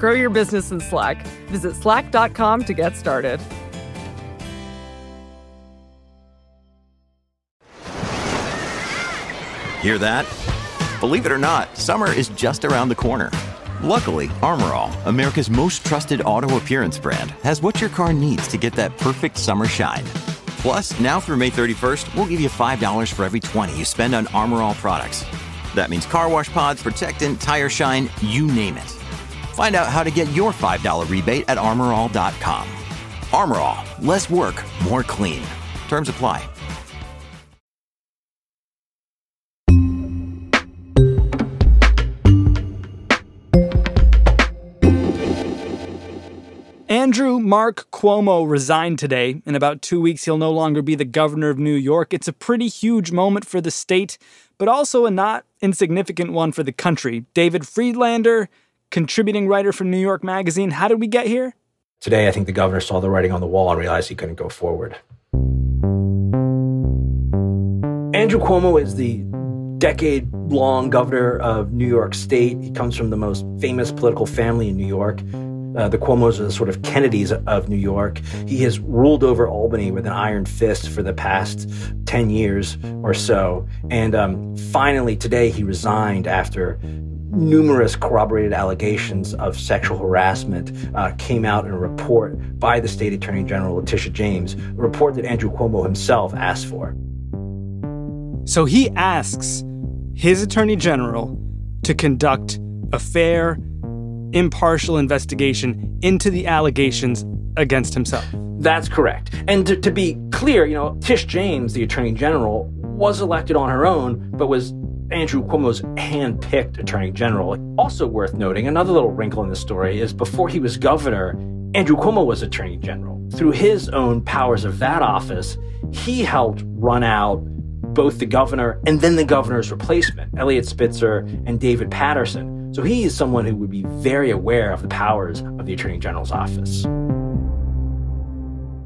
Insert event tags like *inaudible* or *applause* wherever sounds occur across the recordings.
Grow your business in Slack. Visit slack.com to get started. Hear that? Believe it or not, summer is just around the corner. Luckily, Armorall, America's most trusted auto appearance brand, has what your car needs to get that perfect summer shine. Plus, now through May 31st, we'll give you $5 for every 20 you spend on Armorall products. That means car wash pods, protectant, tire shine, you name it. Find out how to get your $5 rebate at armorall.com. Armorall, less work, more clean. Terms apply. Andrew Mark Cuomo resigned today. In about two weeks, he'll no longer be the governor of New York. It's a pretty huge moment for the state, but also a not insignificant one for the country. David Freedlander, contributing writer for New York Magazine. How did we get here? Today, I think the governor saw the writing on the wall and realized he couldn't go forward. Andrew Cuomo is the decade long governor of New York State. He comes from the most famous political family in New York. Uh, the Cuomo's are the sort of Kennedys of New York. He has ruled over Albany with an iron fist for the past 10 years or so. And um, finally, today, he resigned after numerous corroborated allegations of sexual harassment uh, came out in a report by the state attorney general Letitia James, a report that Andrew Cuomo himself asked for. So he asks his attorney general to conduct a fair, impartial investigation into the allegations against himself. That's correct. And to, to be clear, you know, Tish James, the attorney general, was elected on her own, but was Andrew Cuomo's hand-picked attorney general. Also worth noting, another little wrinkle in the story is before he was governor, Andrew Cuomo was attorney general. Through his own powers of that office, he helped run out both the governor and then the governor's replacement, Eliot Spitzer and David Paterson. So he is someone who would be very aware of the powers of the attorney general's office.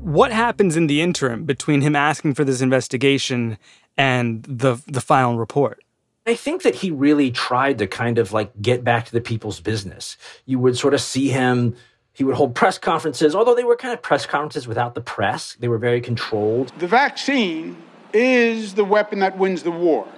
What happens in the interim between him asking for this investigation and the the final report? I think that he really tried to kind of like get back to the people's business. You would sort of see him he would hold press conferences, although they were kind of press conferences without the press. They were very controlled. The vaccine is the weapon that wins the war.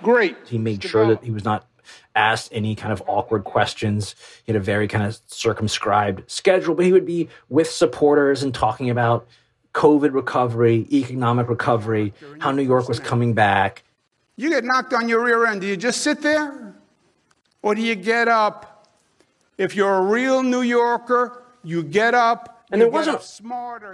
Great. He made sure that he was not asked any kind of awkward questions. He had a very kind of circumscribed schedule, but he would be with supporters and talking about COVID recovery, economic recovery, how New York was coming back. You get knocked on your rear end. Do you just sit there? Or do you get up? If you're a real New Yorker, you get up. And there wasn't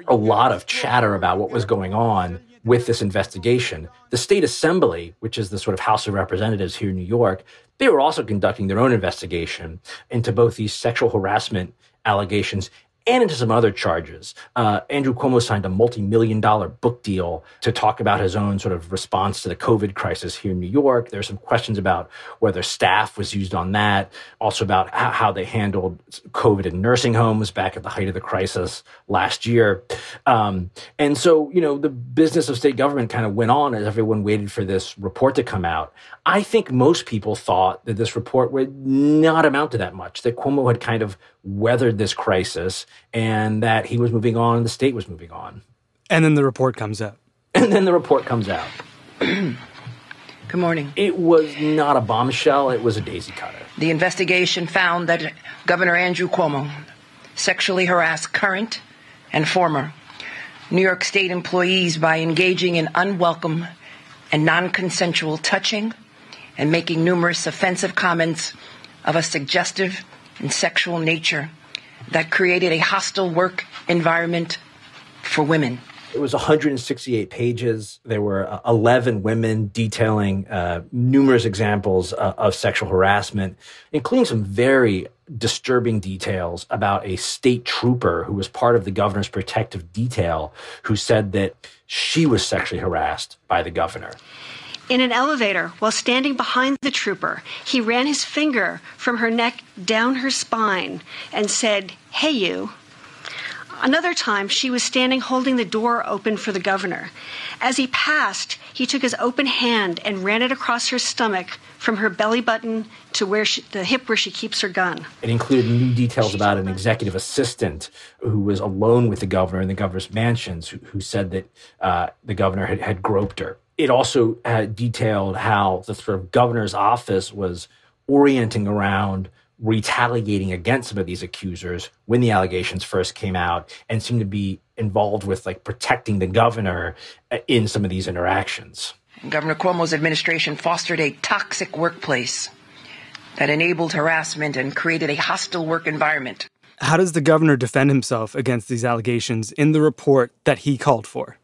a lot of chatter about what was going on with this investigation. The state assembly, which is the sort of House of Representatives here in New York, they were also conducting their own investigation into both these sexual harassment allegations and into some other charges. Uh, Andrew Cuomo signed a multi-million dollar book deal to talk about his own sort of response to the COVID crisis here in New York. There There's some questions about whether staff was used on that, also about how, how they handled COVID in nursing homes back at the height of the crisis last year. Um, and so, you know, the business of state government kind of went on as everyone waited for this report to come out. I think most people thought that this report would not amount to that much, that Cuomo had kind of weathered this crisis and that he was moving on and the state was moving on. And then the report comes out. *clears throat* And then the report comes out. *clears throat* Good morning. It was not a bombshell, it was a daisy cutter. The investigation found that Governor Andrew Cuomo sexually harassed current and former New York State employees by engaging in unwelcome and non consensual touching and making numerous offensive comments of a suggestive and sexual nature that created a hostile work environment for women. It was 168 pages. There were uh, 11 women detailing uh, numerous examples uh, of sexual harassment, including some very disturbing details about a state trooper who was part of the governor's protective detail who said that she was sexually harassed by the governor. In an elevator, while standing behind the trooper, he ran his finger from her neck down her spine and said, Hey, you. Another time, she was standing holding the door open for the governor. As he passed, he took his open hand and ran it across her stomach from her belly button to where she, the hip where she keeps her gun. It included new details about an executive assistant who was alone with the governor in the governor's mansions, who, who said that uh, the governor had, had groped her it also detailed how the sort of governor's office was orienting around retaliating against some of these accusers when the allegations first came out and seemed to be involved with like protecting the governor uh, in some of these interactions. Governor Cuomo's administration fostered a toxic workplace that enabled harassment and created a hostile work environment. How does the governor defend himself against these allegations in the report that he called for?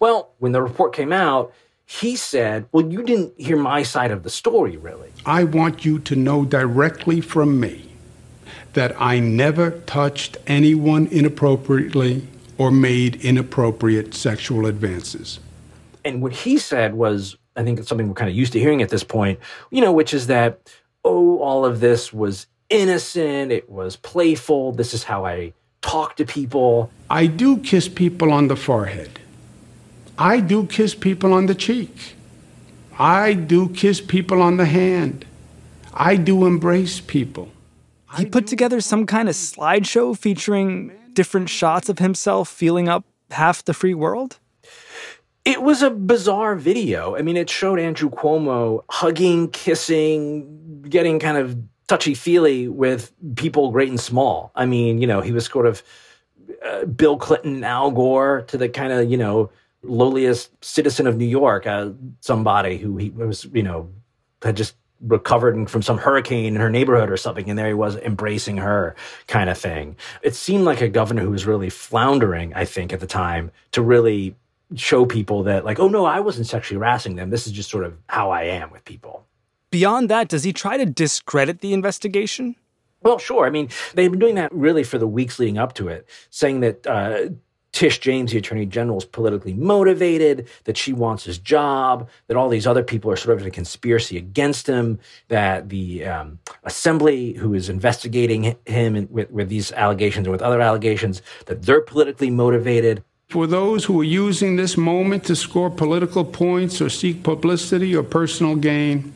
Well, when the report came out, he said, Well, you didn't hear my side of the story, really. I want you to know directly from me that I never touched anyone inappropriately or made inappropriate sexual advances. And what he said was, I think it's something we're kind of used to hearing at this point, you know, which is that, oh, all of this was innocent, it was playful, this is how I talk to people. I do kiss people on the forehead. I do kiss people on the cheek. I do kiss people on the hand. I do embrace people. He put together some kind of slideshow featuring different shots of himself feeling up half the free world? It was a bizarre video. I mean, it showed Andrew Cuomo hugging, kissing, getting kind of touchy feely with people great and small. I mean, you know, he was sort of uh, Bill Clinton, Al Gore to the kind of, you know, lowliest citizen of New York, uh, somebody who he was, you know, had just recovered from some hurricane in her neighborhood or something, and there he was embracing her, kind of thing. It seemed like a governor who was really floundering, I think, at the time to really show people that, like, oh no, I wasn't sexually harassing them. This is just sort of how I am with people. Beyond that, does he try to discredit the investigation? Well, sure. I mean, they've been doing that really for the weeks leading up to it, saying that uh, Tish James, the attorney general, is politically motivated, that she wants his job, that all these other people are sort of in a conspiracy against him, that the um, assembly, who is investigating him with, with these allegations and with other allegations, that they're politically motivated. For those who are using this moment to score political points or seek publicity or personal gain,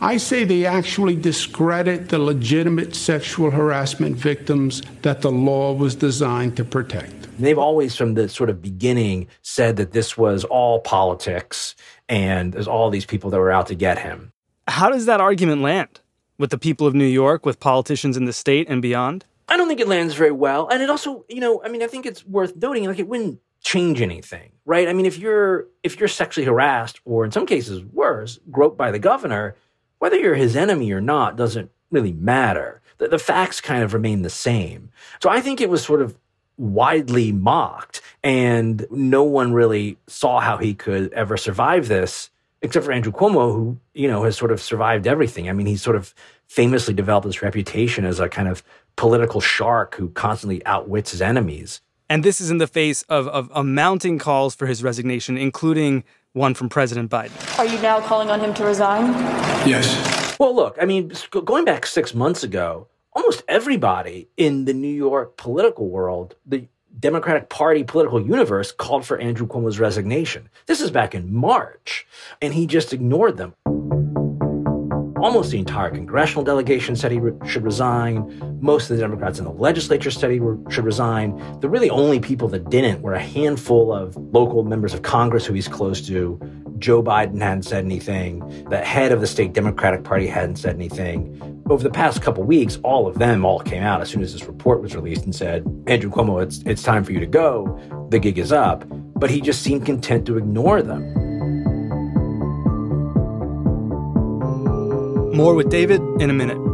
I say they actually discredit the legitimate sexual harassment victims that the law was designed to protect. They've always, from the sort of beginning, said that this was all politics and there's all these people that were out to get him. How does that argument land with the people of New York, with politicians in the state and beyond? I don't think it lands very well. And it also, you know, I mean, I think it's worth noting, like, it wouldn't change anything, right? I mean, if you're if you're sexually harassed or in some cases worse, groped by the governor, whether you're his enemy or not doesn't really matter. The, the facts kind of remain the same. So I think it was sort of widely mocked and no one really saw how he could ever survive this except for Andrew Cuomo who you know has sort of survived everything. I mean he's sort of famously developed this reputation as a kind of political shark who constantly outwits his enemies. And this is in the face of, of, of mounting calls for his resignation including one from president biden. Are you now calling on him to resign? Yes. Well look i mean going back six months ago almost everybody in the New York political world, the Democratic Party political universe, called for Andrew Cuomo's resignation. This is back in March, and he just ignored them. Almost the entire congressional delegation said he re- should resign. Most of the Democrats in the legislature said he re- should resign. The really only people that didn't were a handful of local members of Congress who he's close to. Joe Biden hadn't said anything. The head of the state Democratic Party hadn't said anything. Over the past couple weeks, all of them all came out as soon as this report was released and said, Andrew Cuomo, it's, it's time for you to go. The gig is up. But he just seemed content to ignore them. More with David in a minute.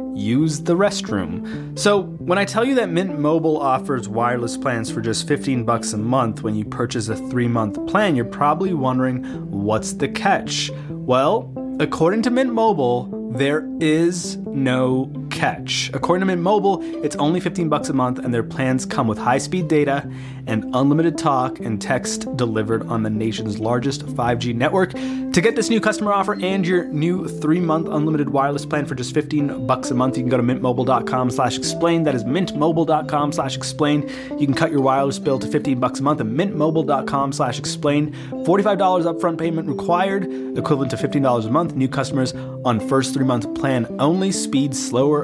use the restroom. So, when I tell you that Mint Mobile offers wireless plans for just 15 bucks a month when you purchase a 3-month plan, you're probably wondering what's the catch? Well, according to Mint Mobile, there is no catch. According to Mint Mobile, it's only 15 bucks a month and their plans come with high-speed data and unlimited talk and text delivered on the nation's largest 5G network. To get this new customer offer and your new 3-month unlimited wireless plan for just 15 bucks a month, you can go to mintmobile.com/explain. That is mintmobile.com/explain. You can cut your wireless bill to 15 bucks a month at mintmobile.com/explain. $45 upfront payment required, equivalent to $15 a month. New customers on first three month plan only, speed slower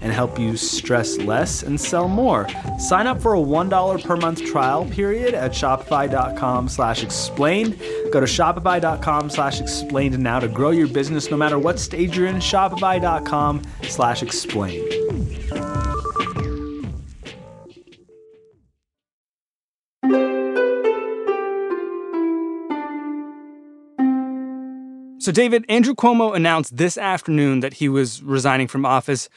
and help you stress less and sell more. Sign up for a $1 per month trial period at shopify.com slash explained. Go to shopify.com slash explained now to grow your business no matter what stage you're in. Shopify.com slash explained. So, David, Andrew Cuomo announced this afternoon that he was resigning from office.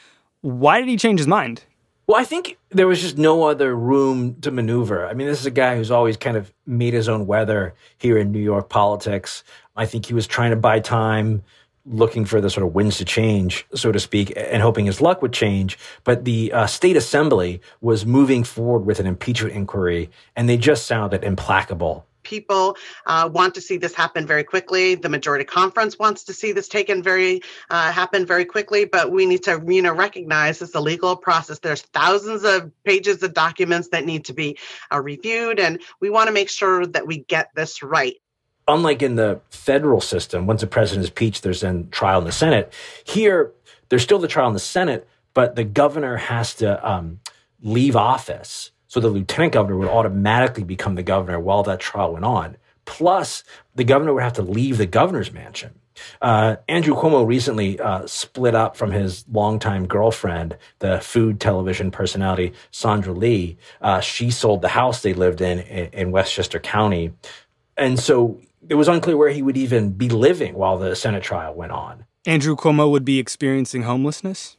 Why did he change his mind? Well, I think there was just no other room to maneuver. I mean, this is a guy who's always kind of made his own weather here in New York politics. I think he was trying to buy time, looking for the sort of winds to change, so to speak, and hoping his luck would change. But the uh, state assembly was moving forward with an impeachment inquiry, and they just sounded implacable people uh, want to see this happen very quickly. The majority conference wants to see this taken very uh, happen very quickly. But we need to you know recognize it's a legal process. There's thousands of pages of documents that need to be uh, reviewed, and we want to make sure that we get this right. Unlike in the federal system, once a president is impeached, there's then trial in the Senate. Here, there's still the trial in the Senate, but the governor has to um, leave office so the lieutenant governor would automatically become the governor while that trial went on. Plus, the governor would have to leave the governor's mansion. Uh, Andrew Cuomo recently uh, split up from his longtime girlfriend, the food television personality Sandra Lee. Uh, she sold the house they lived in, in in Westchester County. And so it was unclear where he would even be living while the Senate trial went on. Andrew Cuomo would be experiencing homelessness?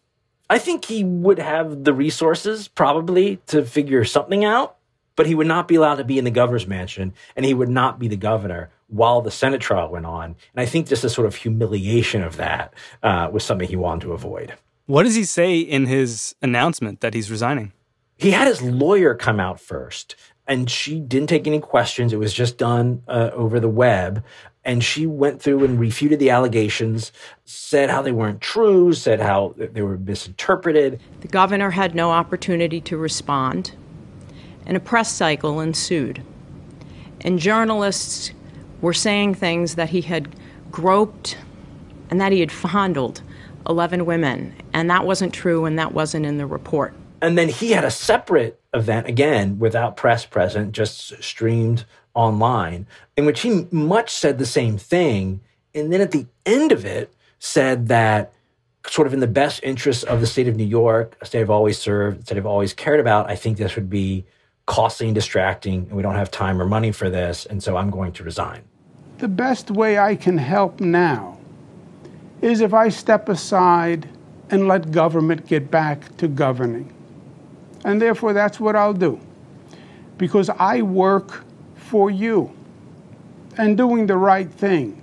I think he would have the resources probably to figure something out, but he would not be allowed to be in the governor's mansion and he would not be the governor while the Senate trial went on. And I think just a sort of humiliation of that uh, was something he wanted to avoid. What does he say in his announcement that he's resigning? He had his lawyer come out first, and she didn't take any questions. It was just done uh, over the web and she went through and refuted the allegations, said how they weren't true, said how they were misinterpreted. The governor had no opportunity to respond, and a press cycle ensued. And journalists were saying things that he had groped and that he had fondled 11 women, and that wasn't true, and that wasn't in the report. And then he had a separate event, again, without press present, just streamed online, in which he much said the same thing. And then at the end of it, said that sort of in the best interest of the state of New York, a state I've always served, a state I've always cared about, I think this would be costly and distracting, and we don't have time or money for this, and so I'm going to resign. The best way I can help now is if I step aside and let government get back to governing. And therefore, that's what I'll do. Because I work for you. And doing the right thing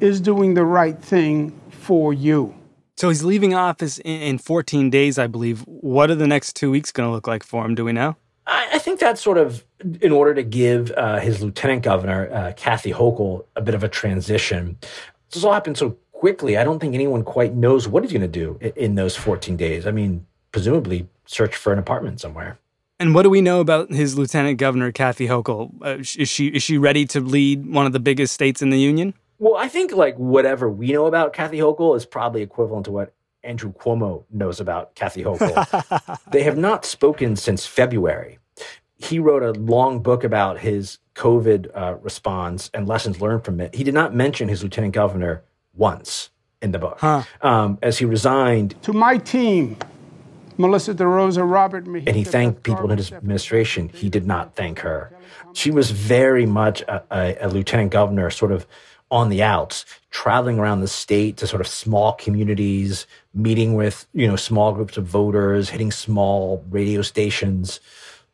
is doing the right thing for you. So he's leaving office in 14 days, I believe. What are the next two weeks going to look like for him? Do we know? I think that's sort of in order to give uh, his lieutenant governor, uh, Kathy Hochul, a bit of a transition. This all happened so quickly. I don't think anyone quite knows what he's going to do in those 14 days. I mean, presumably search for an apartment somewhere. And what do we know about his lieutenant governor, Kathy Hochul? Uh, is she is she ready to lead one of the biggest states in the union? Well, I think like whatever we know about Kathy Hochul is probably equivalent to what Andrew Cuomo knows about Kathy Hochul. *laughs* they have not spoken since February. He wrote a long book about his COVID uh, response and lessons learned from it. He did not mention his lieutenant governor once in the book. Huh. Um, as he resigned. To my team, Melissa DeRosa, Robert Mujica, And he thanked people in his administration. He did not thank her. She was very much a, a, a lieutenant governor, sort of on the outs, traveling around the state to sort of small communities, meeting with, you know, small groups of voters, hitting small radio stations,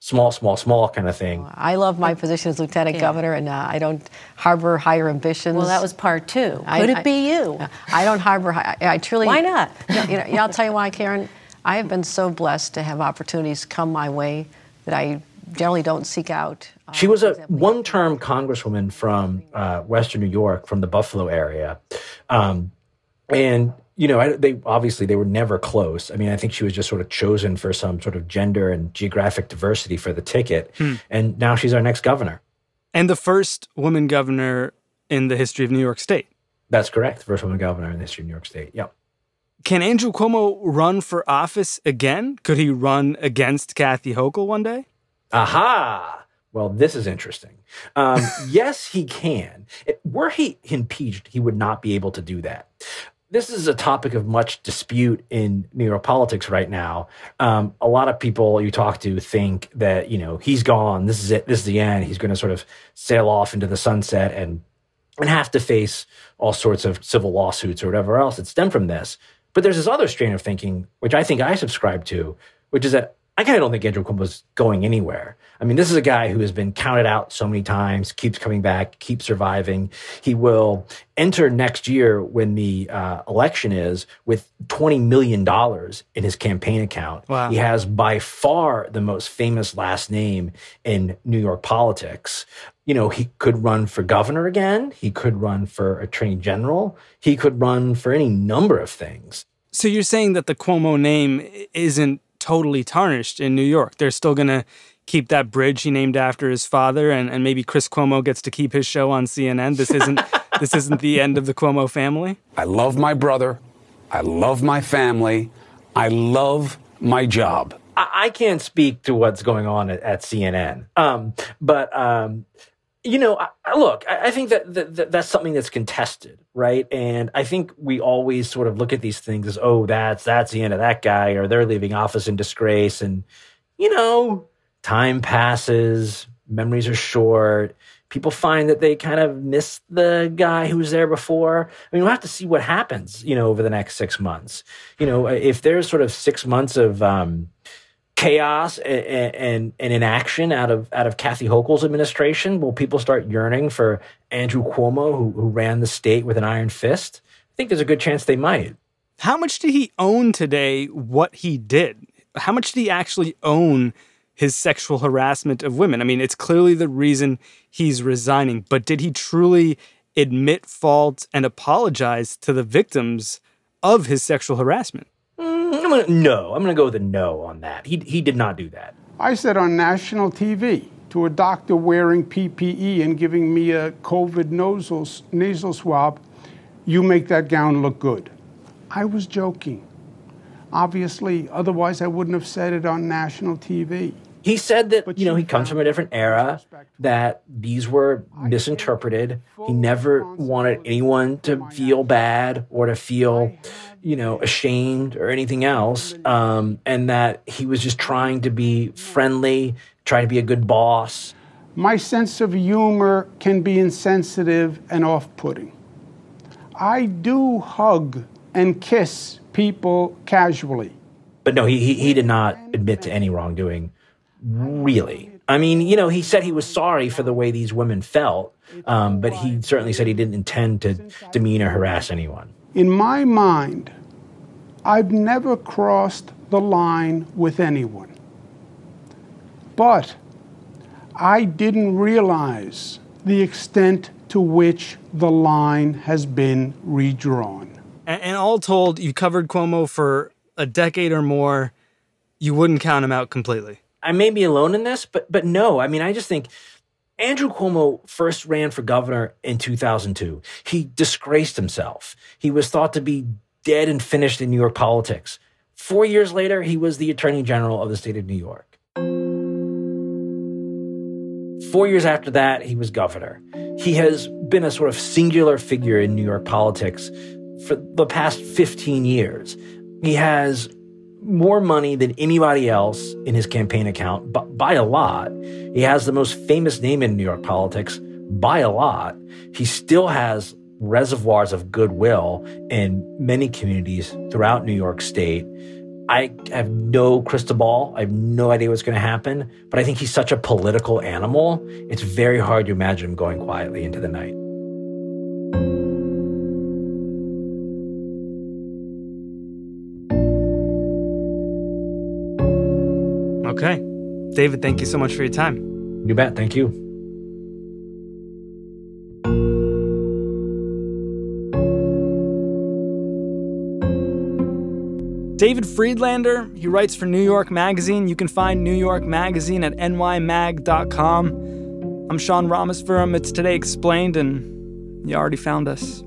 small, small, small kind of thing. I love my position as lieutenant yeah. governor, and uh, I don't harbor higher ambitions. Well, that was part two. Could I, it be you? I don't harbor. I, I truly. Why not? *laughs* you know, I'll tell you why, Karen. I have been so blessed to have opportunities come my way that I generally don't seek out. Uh, she was a one term congresswoman from uh, Western New York, from the Buffalo area. Um, and, you know, I, they obviously they were never close. I mean, I think she was just sort of chosen for some sort of gender and geographic diversity for the ticket. Hmm. And now she's our next governor. And the first woman governor in the history of New York State. That's correct. The first woman governor in the history of New York State. Yep. Can Andrew Cuomo run for office again? Could he run against Kathy Hochul one day? Aha! Well, this is interesting. Um, *laughs* yes, he can. It, were he impeached, he would not be able to do that. This is a topic of much dispute in New York politics right now. Um, a lot of people you talk to think that you know he's gone. This is it. This is the end. He's going to sort of sail off into the sunset and and have to face all sorts of civil lawsuits or whatever else that stem from this. But there's this other strain of thinking, which I think I subscribe to, which is that I kind of don't think Andrew Cuomo's going anywhere. I mean, this is a guy who has been counted out so many times, keeps coming back, keeps surviving. He will enter next year when the uh, election is with $20 million in his campaign account. Wow. He has by far the most famous last name in New York politics. You know, he could run for governor again. He could run for attorney general. He could run for any number of things. So you're saying that the Cuomo name isn't totally tarnished in New York. They're still going to keep that bridge he named after his father, and, and maybe Chris Cuomo gets to keep his show on CNN. This isn't *laughs* this isn't the end of the Cuomo family. I love my brother. I love my family. I love my job. I, I can't speak to what's going on at, at CNN, um, but um, you know, I, look, I, I think that, that, that, that's something that's contested, right? And I think we always sort of look at these things as, oh, that's that's the end of that guy, or they're leaving office in disgrace, and you know, time passes, memories are short. People find that they kind of miss the guy who was there before. I mean, we'll have to see what happens, you know, over the next six months. You know, if there's sort of six months of um, chaos and, and, and, inaction out of out of Kathy Hochul's administration? Will people start yearning for Andrew Cuomo, who, who ran the state with an iron fist? I think there's a good chance they might. How much did he own today? What he did? How much did he actually own his sexual harassment of women? I mean, it's clearly the reason he's resigning, but did he truly admit fault and apologize to the victims of his sexual harassment? I'm gonna no. I'm gonna go with a no on that. He he did not do that. I said on national TV to a doctor wearing PPE and giving me a COVID nasal nasal swab, "You make that gown look good." I was joking. Obviously, otherwise I wouldn't have said it on national TV. He said that you know he comes from a different era, that these were misinterpreted. He never wanted anyone to feel bad or to feel you know, ashamed or anything else, um, and that he was just trying to be friendly, trying to be a good boss. My sense of humor can be insensitive and off putting. I do hug and kiss people casually. But no, he, he, he did not admit to any wrongdoing, really. I mean, you know, he said he was sorry for the way these women felt, um, but he certainly said he didn't intend to demean or harass anyone. In my mind, I've never crossed the line with anyone. But I didn't realize the extent to which the line has been redrawn. And, and all told, you covered Cuomo for a decade or more. You wouldn't count him out completely. I may be alone in this, but but no. I mean, I just think Andrew Cuomo first ran for governor in 2002. He disgraced himself. He was thought to be dead and finished in New York politics. Four years later, he was the attorney general of the state of New York. Four years after that, he was governor. He has been a sort of singular figure in New York politics for the past 15 years. He has more money than anybody else in his campaign account but by a lot. He has the most famous name in New York politics by a lot. He still has reservoirs of goodwill in many communities throughout New York State. I have no crystal ball. I have no idea what's going to happen, but I think he's such a political animal. It's very hard to imagine him going quietly into the night. David, thank you so much for your time. You bet. Thank you. David Freedlander, he writes for New York Magazine. You can find New York Magazine at nymag.com. I'm Sean Rameswaram. It's Today Explained, and you already found us.